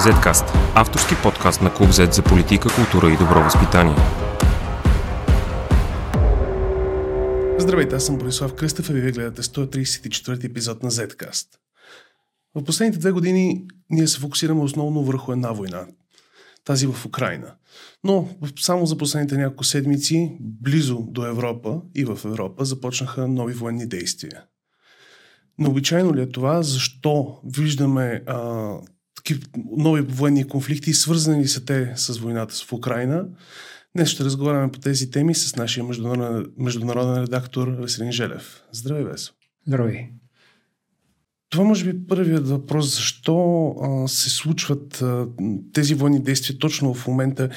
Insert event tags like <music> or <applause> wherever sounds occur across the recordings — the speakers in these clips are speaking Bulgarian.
Zcast – авторски подкаст на Клуб Z за политика, култура и добро възпитание. Здравейте, аз съм Борислав Кръстев и вие гледате 134 епизод на Zcast. В последните две години ние се фокусираме основно върху една война. Тази в Украина. Но само за последните няколко седмици, близо до Европа и в Европа, започнаха нови военни действия. Необичайно ли е това? Защо виждаме а, такива нови военни конфликти, свързани ли са те с войната в Украина? Днес ще разговаряме по тези теми с нашия международен, международен редактор Веселин Желев. Здравей, Весо. Здравей. Това може би първият въпрос. Защо а, се случват а, тези военни действия точно в момента?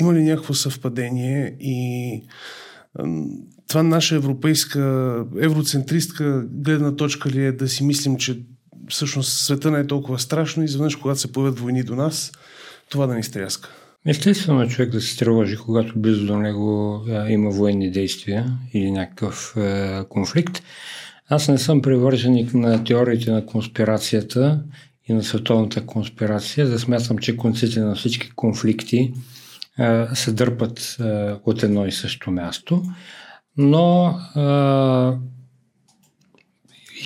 Има ли някакво съвпадение и а, това наша европейска, евроцентристка гледна точка ли е да си мислим, че всъщност света не е толкова страшно и изведнъж, когато се появят войни до нас, това да ни стряска? Естествено е човек да се тревожи, когато близо до него а, има военни действия или някакъв а, конфликт. Аз не съм привърженик на теориите на конспирацията и на световната конспирация, да смятам, че конците на всички конфликти а, се дърпат а, от едно и също място, но а,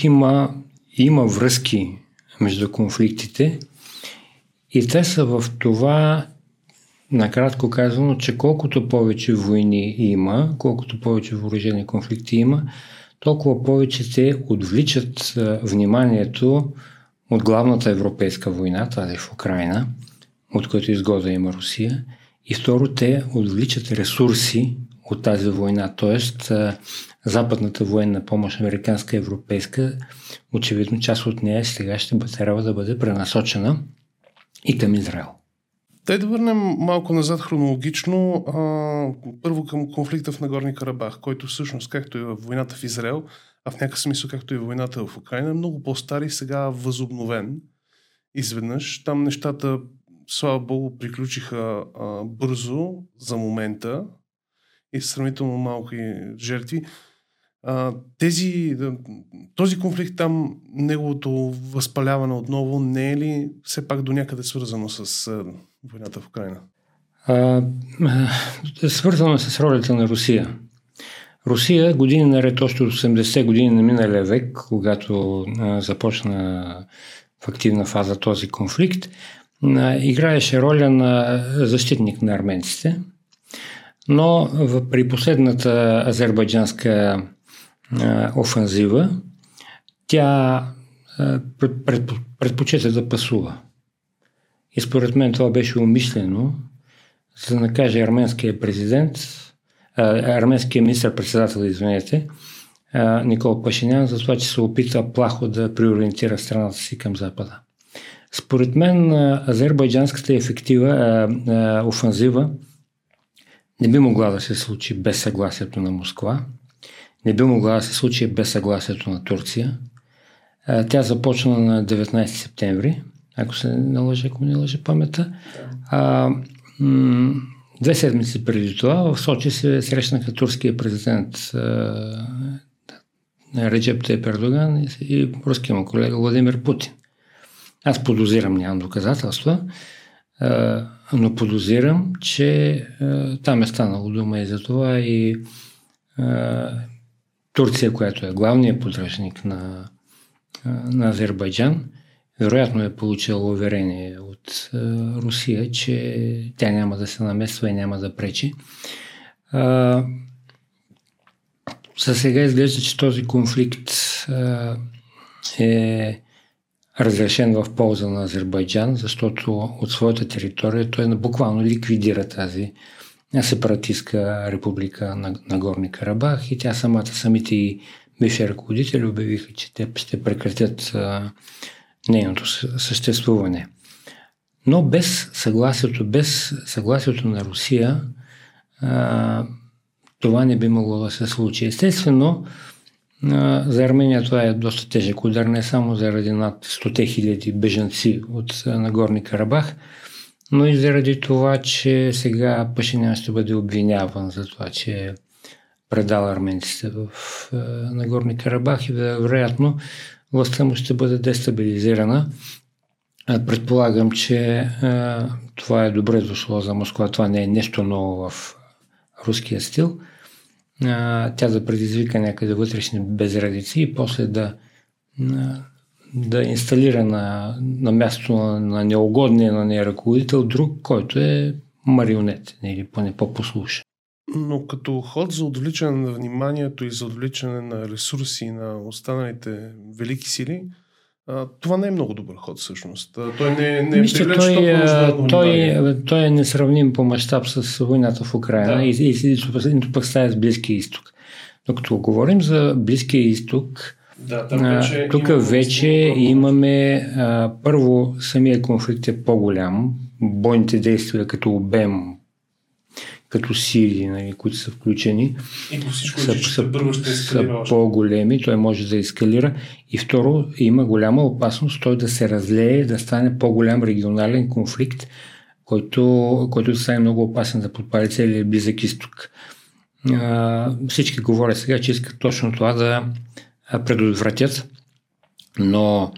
има, има връзки между конфликтите. И те са в това, накратко казано, че колкото повече войни има, колкото повече въоръжени конфликти има, толкова повече те отвличат вниманието от главната европейска война, тази в Украина, от която изгода има Русия, и второ, те отвличат ресурси от тази война, т.е. западната военна помощ, американска и европейска, очевидно част от нея сега ще трябва да бъде пренасочена и към Израел. Дай да върнем малко назад хронологично. А, първо към конфликта в Нагорни Карабах, който всъщност, както и в войната в Израел, а в някакъв смисъл, както и войната в Украина, е много по-стар и сега възобновен. Изведнъж там нещата, слава богу, приключиха а, бързо за момента и сравнително малки жертви. А, тези, този конфликт там, неговото възпаляване отново, не е ли все пак до някъде свързано с а, войната в Украина? А, свързано е с ролята на Русия. Русия години наред, още от 80 години на миналия век, когато а, започна в активна фаза този конфликт, а, играеше роля на защитник на арменците. Но при последната азербайджанска офанзива тя а, пред, пред, предпочита да пасува. И според мен това беше умислено, за да накаже арменския президент, арменския министр-председател, извинете, Никол Пашинян, за това, че се опита плахо да приориентира страната си към Запада. Според мен азербайджанската ефектива, офанзива не би могла да се случи без съгласието на Москва, не би могла да се случи без съгласието на Турция. Тя започна на 19 септември ако се налъжа, ако не лъжа памета. А, м- две седмици преди това в Сочи се срещнаха турския президент Реджеп Тейп Ердоган и руския му колега Владимир Путин. Аз подозирам, нямам доказателства, а, но подозирам, че а, там е станало дума и за това и а, Турция, която е главният подръжник на, на Азербайджан, вероятно е получил уверение от Русия, че тя няма да се намесва и няма да пречи. За сега изглежда, че този конфликт е разрешен в полза на Азербайджан, защото от своята територия той буквално ликвидира тази сепаратистка република на, Горни Карабах и тя самата, самите и бивши ръководители обявиха, че те ще прекратят а, нейното съществуване. Но без съгласието, без съгласието на Русия, а, това не би могло да се случи. Естествено, за Армения това е доста тежък удар, не само заради над 100 хиляди бежанци от Нагорни Карабах, но и заради това, че сега Пашинян ще бъде обвиняван за това, че е предал арменците в Нагорни Карабах и вероятно властта му ще бъде дестабилизирана. Предполагам, че това е добре дошло за Москва. Това не е нещо ново в руския стил. А, тя да предизвика някъде вътрешни безредици и после да, да инсталира на, на място на, на неугодния на нея ръководител друг, който е марионет или поне по-послушен. Но като ход за отвличане на вниманието и за отвличане на ресурси на останалите велики сили, това не е много добър ход всъщност. Той не, не Мисля, той, той, той, той е несравним по мащаб с войната в Украина да. и, и, и, пък стая с Близкия изток. Но като говорим за Близкия изток, да, вече тук вече имаме а, първо самия конфликт е по-голям, бойните действия като обем, като сили, нали, които са включени, и всичко, са, са, първо ще са по-големи, той може да ескалира. И второ, има голяма опасност той да се разлее, да стане по-голям регионален конфликт, който, който стане много опасен да подпали целият близък изток. А, всички говорят сега, че искат точно това да предотвратят, но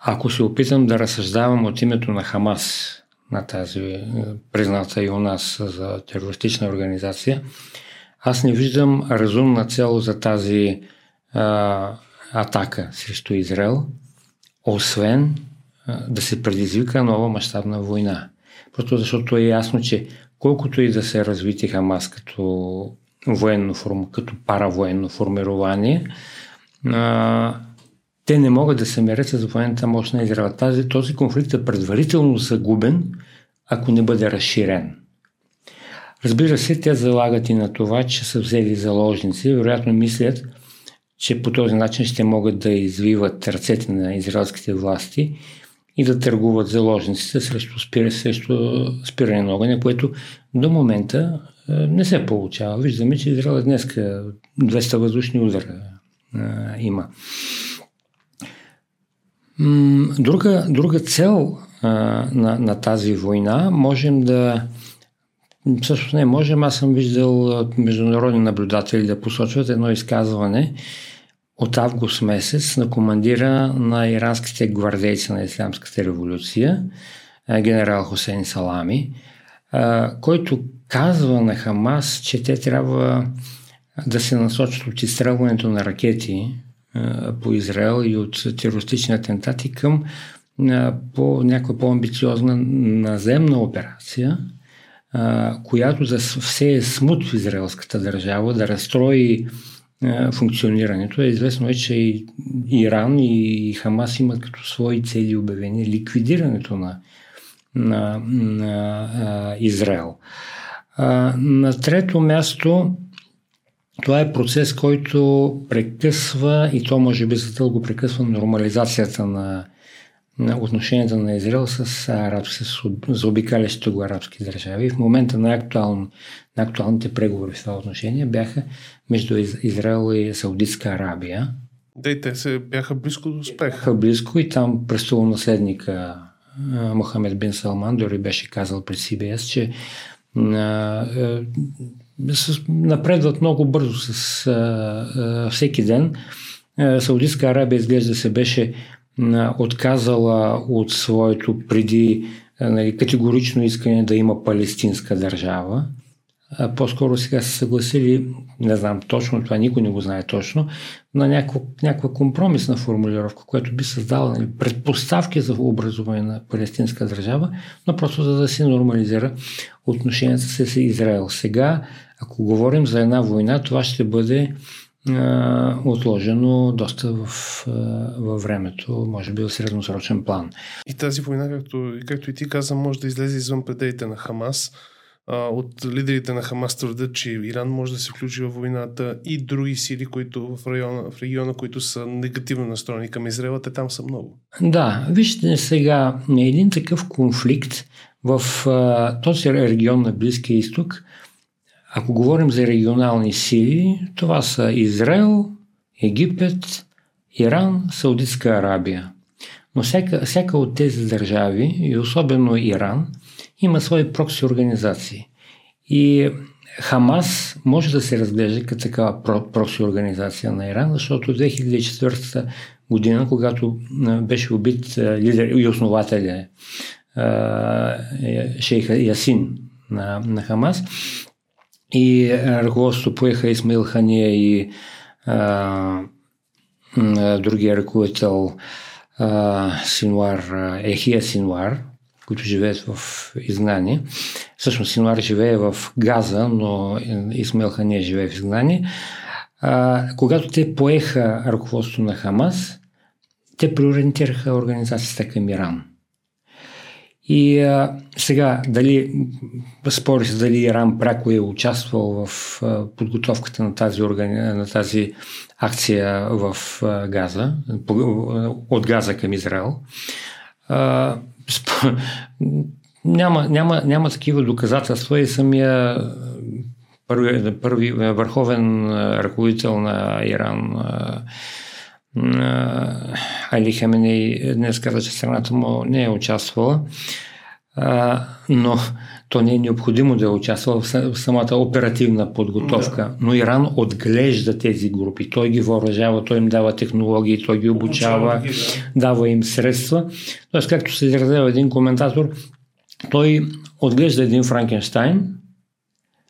ако се опитам да разсъждавам от името на Хамас, на тази е, призната и у нас за терористична организация, аз не виждам разумна цел за тази а, атака срещу Израел, освен а, да се предизвика нова мащабна война. Просто защото е ясно, че колкото и да се развити Хамас като военно, като паравоенно формирование, а, те не могат да се мерят с военната мощ на Израел. Тази, този конфликт е предварително загубен, ако не бъде разширен. Разбира се, те залагат и на това, че са взели заложници. Вероятно мислят, че по този начин ще могат да извиват ръцете на израелските власти и да търгуват заложниците срещу, спир, срещу спиране на огъня, което до момента е, не се получава. Виждаме, че Израел днес 200 въздушни удара е, има. Друга, друга цел а, на, на тази война можем да. Също не можем, аз съм виждал международни наблюдатели да посочват едно изказване от август месец на командира на иранските гвардейци на Ислямската революция, генерал Хусейн Салами, който казва на Хамас, че те трябва да се насочат от изстрелването на ракети по Израел и от терористични атентати към по някаква по-амбициозна наземна операция, която да все е смут в израелската държава, да разстрои функционирането. Е известно е, че и Иран и Хамас имат като свои цели обявени ликвидирането на, на, на а, Израел. На трето място това е процес, който прекъсва и то може би за дълго прекъсва нормализацията на, на отношенията на Израел с арабски, с заобикалящите го арабски държави. В момента на, актуално, на актуалните преговори в това отношение бяха между Израел и Саудитска Арабия. Да, и те се бяха близко до успех. Бяха близко и там престолонаследника Мохамед Бин Салман дори беше казал пред CBS, че напредват много бързо с а, а, всеки ден. Саудитска Арабия изглежда се беше отказала от своето преди нали, категорично искане да има палестинска държава. По-скоро сега са съгласили, не знам точно, това никой не го знае точно, на някаква, някаква компромисна формулировка, която би създала нали, предпоставки за образуване на палестинска държава, но просто за да се нормализира отношенията с Израел. Сега ако говорим за една война, това ще бъде отложено доста в, във времето, може би в средносрочен план. И тази война, както, както и ти каза, може да излезе извън пределите на Хамас. От лидерите на Хамас твърдят, че Иран може да се включи в войната и други сили, които в района, в региона, които са негативно настроени към Израела, те там са много. Да, вижте сега, един такъв конфликт в а, този регион на Близкия изток – ако говорим за регионални сили, това са Израел, Египет, Иран, Саудитска Арабия. Но всяка, всяка от тези държави, и особено Иран, има свои прокси организации. И Хамас може да се разглежда като такава проси организация на Иран, защото 2004 година, когато беше убит лидер и основателя е, шейха Ясин на, на Хамас и ръководството поеха Исмаил Хания и а, другия ръководител а, Синуар, Ехия Синуар, които живеят в изгнание. Всъщност Синуар живее в Газа, но Исмаил Хания живее в изгнание. А, когато те поеха ръководството на Хамас, те приориентираха организацията към Иран. И а, сега, дали, спори се дали Иран пряко е участвал в а, подготовката на тази, органи... на тази акция в а, Газа, от Газа към Израел. А. няма, няма, няма такива доказателства и самия първи, първи върховен ръководител на Иран Али Хаменей днес каза, че страната му не е участвала, но то не е необходимо да е участва в самата оперативна подготовка. Да. Но Иран отглежда тези групи. Той ги въоръжава, той им дава технологии, той ги обучава, обучава да. дава им средства. Тоест, както се изразява един коментатор, той отглежда един Франкенштайн,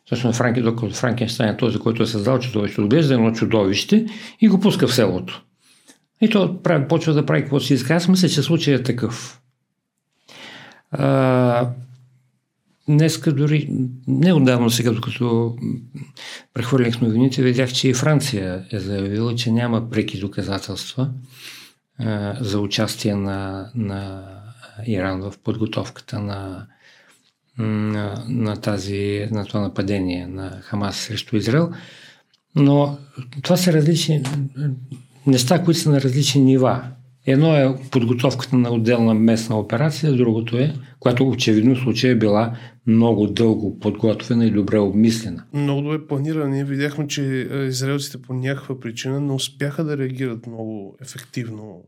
Всъщност Франки, докато Франкенштайн е този, който е създал чудовище, отглежда едно чудовище и го пуска в селото. И то прави, почва да прави какво си иска. Аз мисля, че случай е такъв. А, днеска дори, не отдавна сега, докато прехвърлих новините, видях, че и Франция е заявила, че няма преки доказателства а, за участие на, на Иран в подготовката на, на, на, тази, на това нападение на Хамас срещу Израел. Но това са различни неща, които са на различни нива. Едно е подготовката на отделна местна операция, другото е, която очевидно случая е била много дълго подготвена и добре обмислена. Много добре планирана. Ние видяхме, че израелците по някаква причина не успяха да реагират много ефективно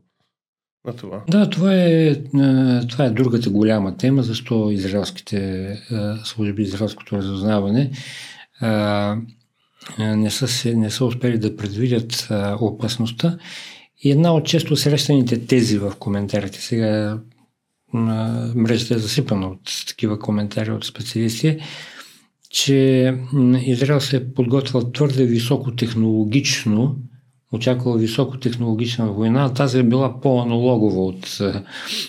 на това. Да, това е, това е другата голяма тема, защо израелските служби, израелското разузнаване не са, не са успели да предвидят опасността и една от често срещаните тези в коментарите, сега мрежата е засипана от такива коментари от специалисти, че Израел се е подготвил твърде високотехнологично, очаквал високотехнологична война, а тази е била по-аналогова от,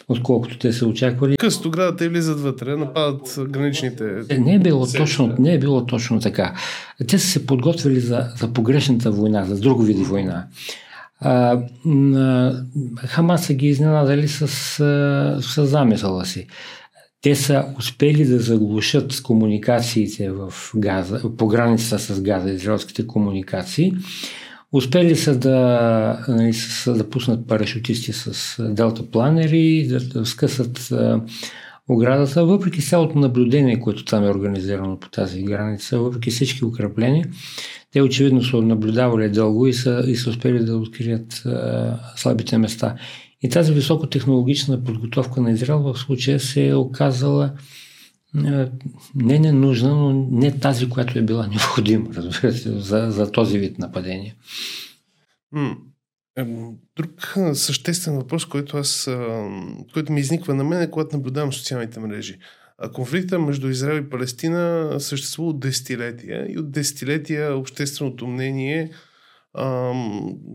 отколкото те са очаквали. Късто градата и влизат вътре, нападат граничните... Е, не е било, точно, не е било точно така. Те са се подготвили за, за погрешната война, за друго види война. А, Хамас са ги изненадали с, с замисъла си. Те са успели да заглушат комуникациите в Газа, по границата с Газа, израелските комуникации. Успели са да, нали, са да пуснат парашутисти с делта планери, да, да скъсат оградата, въпреки цялото наблюдение, което там е организирано по тази граница, въпреки всички укрепления, те очевидно са наблюдавали дълго и са, и са успели да открият а, слабите места. И тази високотехнологична подготовка на Израел в случая се е оказала а, не ненужна, но не тази, която е била необходима, <laughs> разбира се, за, за този вид нападение. Друг съществен въпрос, който, аз, който ми изниква на мен е когато наблюдавам социалните мрежи. Конфликта между Израел и Палестина съществува от десетилетия и от десетилетия общественото мнение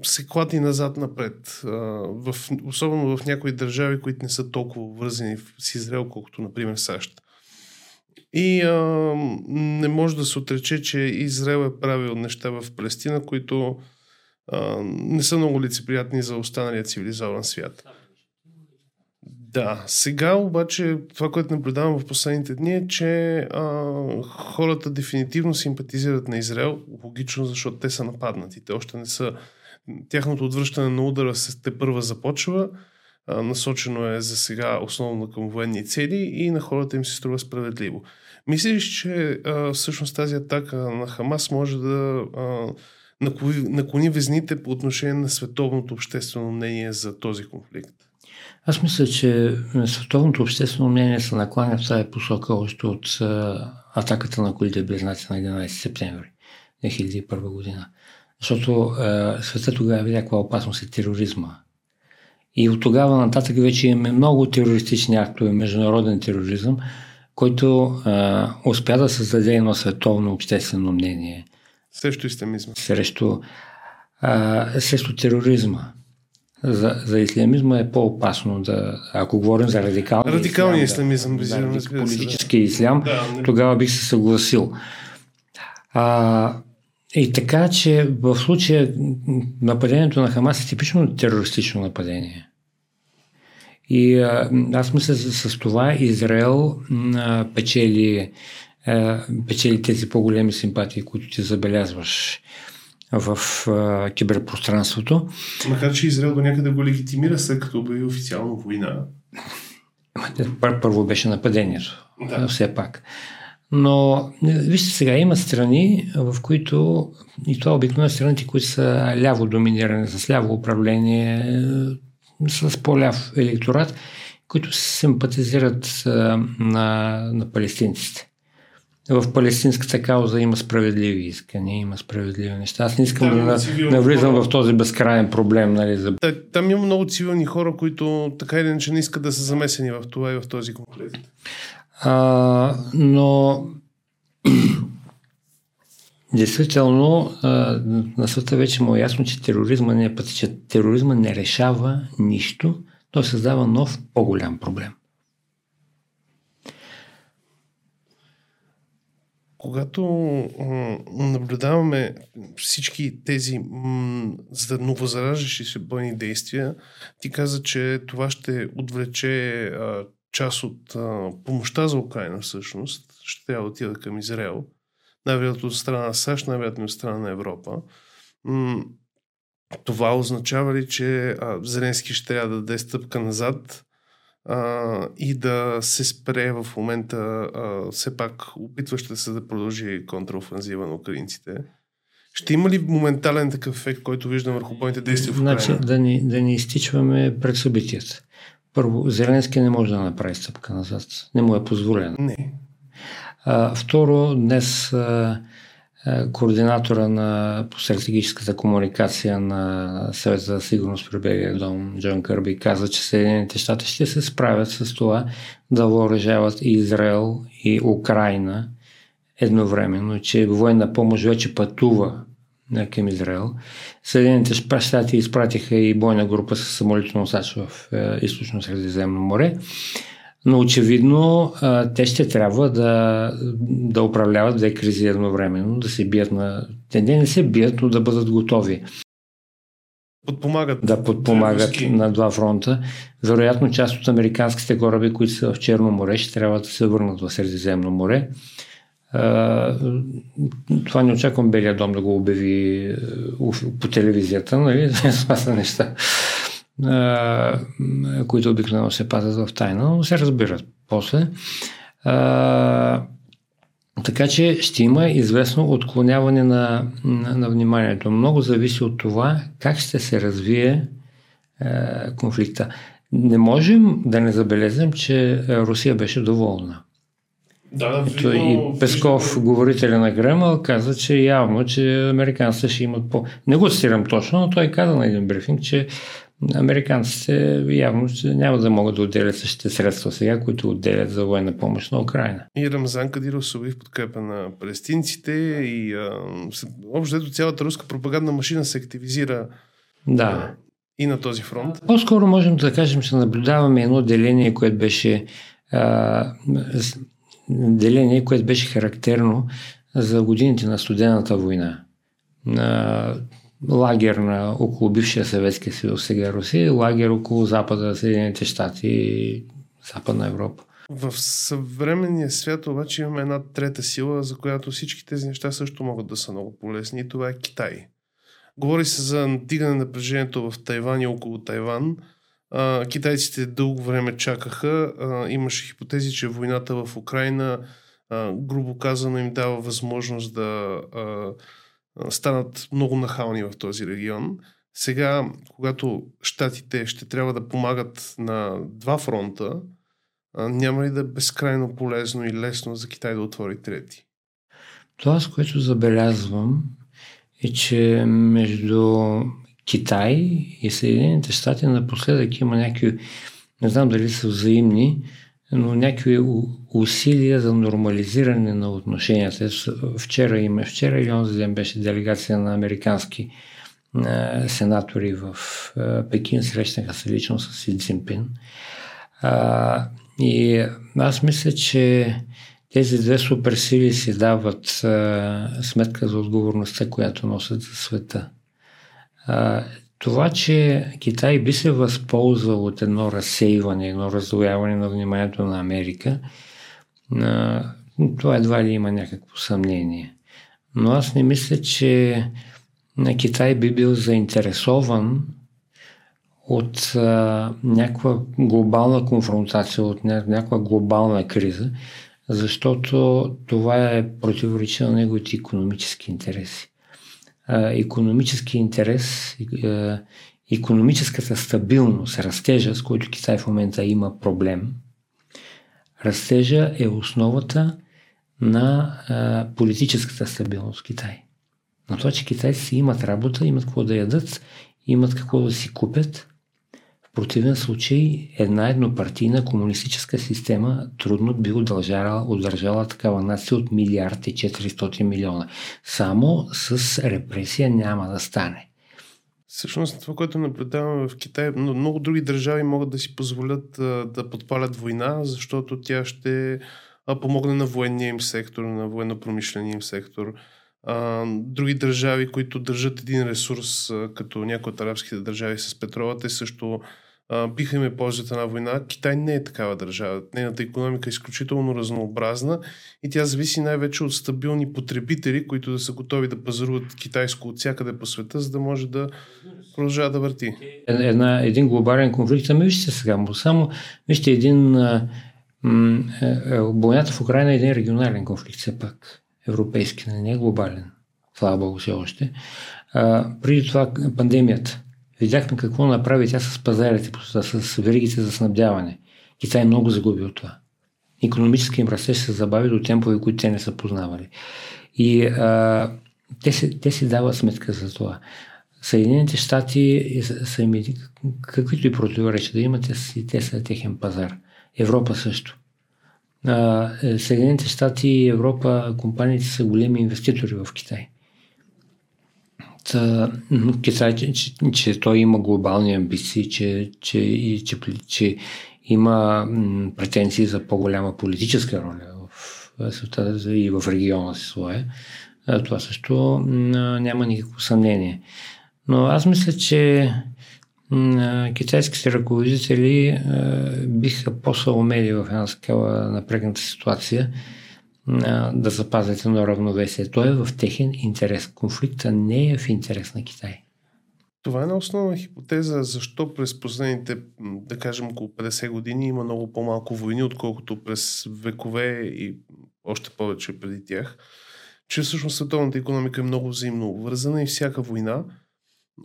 се клати назад-напред. В, особено в някои държави, които не са толкова вързани с Израел, колкото, например, САЩ. И а, не може да се отрече, че Израел е правил неща в Палестина, които а, не са много лицеприятни за останалия цивилизован свят. Да, сега обаче това, което наблюдавам в последните дни е, че а, хората дефинитивно симпатизират на Израел, логично, защото те са нападнати. Те още не са... Тяхното отвръщане на удара се те първа започва, а, насочено е за сега основно към военни цели и на хората им се струва справедливо. Мислиш, че а, всъщност тази атака на Хамас може да а, наклони везните по отношение на световното обществено мнение за този конфликт? Аз мисля, че световното обществено мнение се накланя в тази посока още от атаката на колите близнаци на 11 септември 2001 година. Защото е, света тогава видя каква опасност е тероризма. И от тогава нататък вече имаме много терористични актове, международен тероризъм, който е, успя да създаде едно световно обществено мнение. Срещу исламизма. Срещу, е, срещу тероризма. За, за ислямизма е по-опасно да, ако говорим за радикалния Радикалния исламизъм, да, да, политически ислям, да, тогава бих се съгласил. А, и така, че в случая нападението на Хамас е типично терористично нападение. И а, аз мисля, с, с това Израел а, печели, а, печели тези по-големи симпатии, които ти забелязваш в а, киберпространството. Макар, че Израел до някъде го легитимира, след като обяви официално война. Първо беше нападението. Да. Все пак. Но вижте сега, има страни, в които, и това обикновено страните, които са ляво доминирани, с ляво управление, с по-ляв електорат, които симпатизират на, на палестинците. В палестинската кауза има справедливи искания, има справедливи неща. Аз не искам там да навлизам в този безкрайен проблем. Нали, за... Там има много цивилни хора, които така или иначе не искат да са замесени в това и в този конфликт. А, но <clears throat> действително на света вече му е ясно, че тероризма не, е път, че тероризма не решава нищо, той създава нов по-голям проблем. Когато наблюдаваме всички тези м- новозараждащи се бойни действия, ти каза, че това ще отвлече част от помощта за Украина всъщност ще трябва да отида към Израел. Най-вероятно от страна на САЩ, най-вероятно от страна на Европа. Това означава ли, че Зеленски ще трябва да даде стъпка назад а, и да се спре в момента а, все пак опитваща се да продължи контраофанзива на украинците? Ще има ли моментален такъв ефект, който виждам върху бойните действия в Украина? Значи, да ни, да ни изтичваме пред събитията. Първо, Зеленски не може да направи стъпка назад. Не му е позволено. Не. А, второ, днес а, а, координатора на по стратегическата комуникация на Съвет за сигурност при Белия дом, Джон Кърби, каза, че Съединените щати ще се справят с това да въоръжават и Израел и Украина едновременно, че военна помощ вече пътува към Израел. Съединените щати изпратиха и бойна група с самолетно носач в е, източно Средиземно море. Но очевидно те ще трябва да, да управляват две кризи едновременно, да се бият на... Те не, не се бият, но да бъдат готови. Подпомагат. Да подпомагат на два фронта. Вероятно част от американските кораби, които са в Черно море, ще трябва да се върнат в Средиземно море това не очаквам Белия дом да го обяви по телевизията, нали? <laughs> Това са неща, които обикновено се пазят в тайна, но се разбират после. Така че ще има известно отклоняване на, на, на вниманието. Много зависи от това как ще се развие е, конфликта. Не можем да не забелезем, че Русия беше доволна. Да, да, Ето, и Песков, видно... говорителя на Кремъл, каза, че явно, че американците ще имат по... Не го цитирам точно, но той каза на един брифинг, че американците явно няма да могат да отделят същите средства сега, които отделят за военна помощ на Украина. И Рамзан Кадиров се в подкрепа на палестинците и а, общо цялата руска пропагандна машина се активизира да. А, и на този фронт. По-скоро можем да кажем, че наблюдаваме едно деление, което беше а, деление, което беше характерно за годините на студената война. Лагер на около бившия Съветския съюз, сега Русия, лагер около Запада, Съединените щати и Западна Европа. В съвременния свят обаче имаме една трета сила, за която всички тези неща също могат да са много полезни и това е Китай. Говори се за надигане на напрежението в Тайван и около Тайван – а, китайците дълго време чакаха. А, имаше хипотези, че войната в Украина, а, грубо казано, им дава възможност да а, станат много нахални в този регион. Сега, когато щатите ще трябва да помагат на два фронта, няма ли да е безкрайно полезно и лесно за Китай да отвори трети? Това, с което забелязвам, е, че между Китай и Съединените щати напоследък има някакви, не знам дали са взаимни, но някакви усилия за нормализиране на отношенията. Вчера има, вчера или онзи ден беше делегация на американски сенатори в Пекин, срещнаха се лично с Си Цзинпин. И аз мисля, че тези две суперсили си дават а, сметка за отговорността, която носят за света. А, това, че Китай би се възползвал от едно разсейване, едно раздвояване на вниманието на Америка, това едва ли има някакво съмнение. Но аз не мисля, че на Китай би бил заинтересован от а, някаква глобална конфронтация, от някаква глобална криза, защото това е противоречие на неговите економически интереси. Економически интерес, економическата стабилност, растежа, с който Китай в момента има проблем, растежа е основата на политическата стабилност в Китай. На това, че китайците имат работа, имат какво да ядат, имат какво да си купят, противен случай една еднопартийна комунистическа система трудно би удържала, удържала такава нация от милиард и 400 милиона. Само с репресия няма да стане. Всъщност това, което наблюдаваме в Китай, но много други държави могат да си позволят да подпалят война, защото тя ще помогне на военния им сектор, на военно-промишления им сектор. други държави, които държат един ресурс, като някои от арабските държави с петрола, те също биха им ползват една война. Китай не е такава държава. Нейната економика е изключително разнообразна и тя зависи най-вече от стабилни потребители, които да са готови да пазаруват китайско от всякъде по света, за да може да продължава да върти. Една, един глобален конфликт. Ами вижте сега, само вижте един войната в Украина е един регионален конфликт все пак. Европейски, не е глобален. Слава Богу все още. А, преди това пандемията Видяхме какво направи тя с пазарите, с веригите за снабдяване. Китай много загуби от това. Економически им растеж се забави до темпове, които те не са познавали. И а, те, си, те си дават сметка за това. Съединените щати са им, каквито и противоречия да имат, те, са техен пазар. Европа също. Съединените щати и Европа, компаниите са големи инвеститори в Китай. Китай, че, че, че той има глобални амбиции, че, че, и, че, че има претенции за по-голяма политическа роля в света и в региона си своя. Това също няма никакво съмнение. Но аз мисля, че китайските ръководители биха по-са умели в една такава напрегната ситуация да запазят едно равновесие. То е в техен интерес. Конфликта не е в интерес на Китай. Това е една основна хипотеза, защо през последните, да кажем, около 50 години има много по-малко войни, отколкото през векове и още повече преди тях. Че всъщност световната економика е много взаимно вързана и всяка война,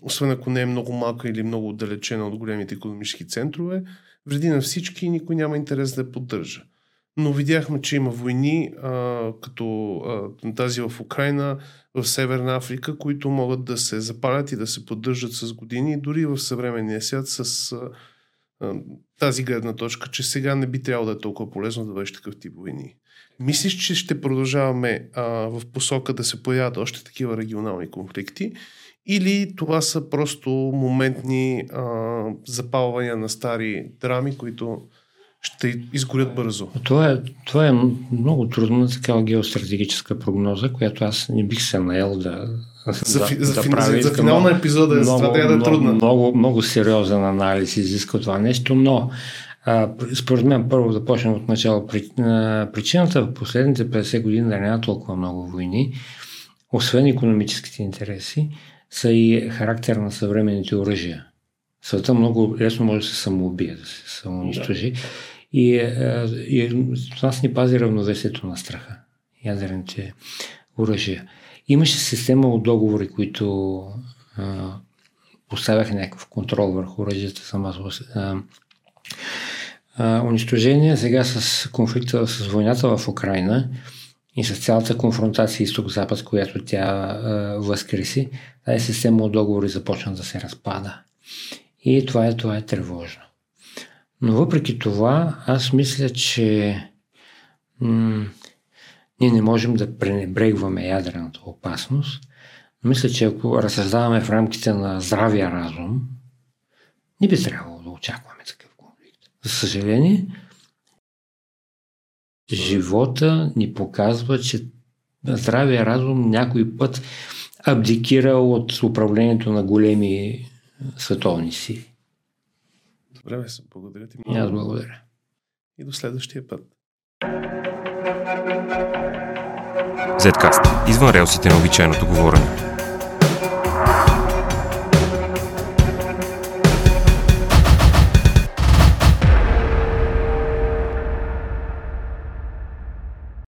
освен ако не е много малка или много отдалечена от големите економически центрове, вреди на всички и никой няма интерес да я поддържа но видяхме, че има войни, а, като а, тази в Украина, в Северна Африка, които могат да се запалят и да се поддържат с години, дори в съвременния свят с а, а, тази гледна точка, че сега не би трябвало да е толкова полезно да бъдеш такъв тип войни. Мислиш, че ще продължаваме а, в посока да се появят още такива регионални конфликти? Или това са просто моментни а, запалвания на стари драми, които ще изгорят бързо. Това е, това е много трудно на такава геостратегическа прогноза, която аз не бих се наел да, за, да, за, да прави. За, за финал на епизода много, това трябва да е трудно. Много, много, много сериозен анализ изисква това нещо, но а, според мен първо да почнем от начало. Причината в последните 50 години да няма толкова много войни, освен економическите интереси, са и характер на съвременните оръжия. Света много лесно може да се самоубие, да се самоунищожи. Да. И, е, и това ни пази равновесието на страха, ядрените оръжия. Имаше система от договори, които а, поставяха някакъв контрол върху оръжията за масово унищожение. Сега с конфликта, с войната в Украина и с цялата конфронтация изток-запад, която тя а, възкреси, тази система от договори започна да се разпада. И това е, това е тревожно. Но въпреки това, аз мисля, че м- ние не можем да пренебрегваме ядрената опасност. Мисля, че ако разсъждаваме в рамките на здравия разум, не би трябвало да очакваме такъв конфликт. За съжаление, живота ни показва, че здравия разум някой път абдикира от управлението на големи световни сили. Добре, се благодаря ти много. И аз благодаря. И до следващия път. Zcast. Извън релсите на обичайното говорене.